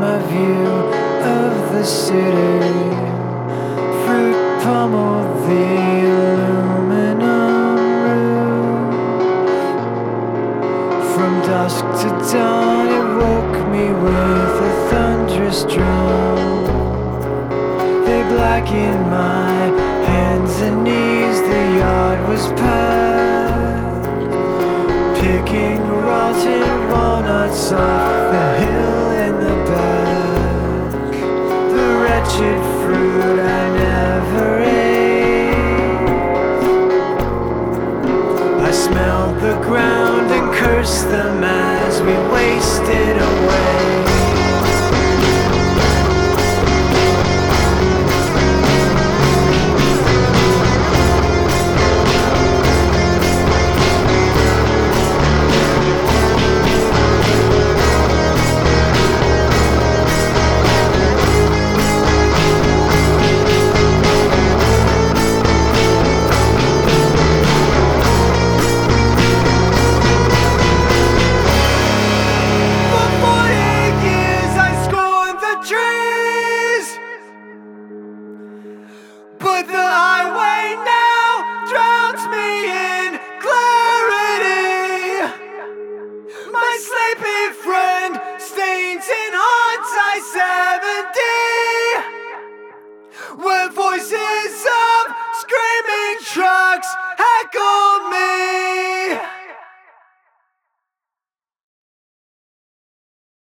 my view of the city. Fruit pummeled the aluminum roof. From dusk to dawn, it woke me with a thunderous drum. They blackened my hands and knees, the yard was packed. Picking rotten walnuts off the hill in the I smelled the ground and cursed them as we wasted away. Friend stains in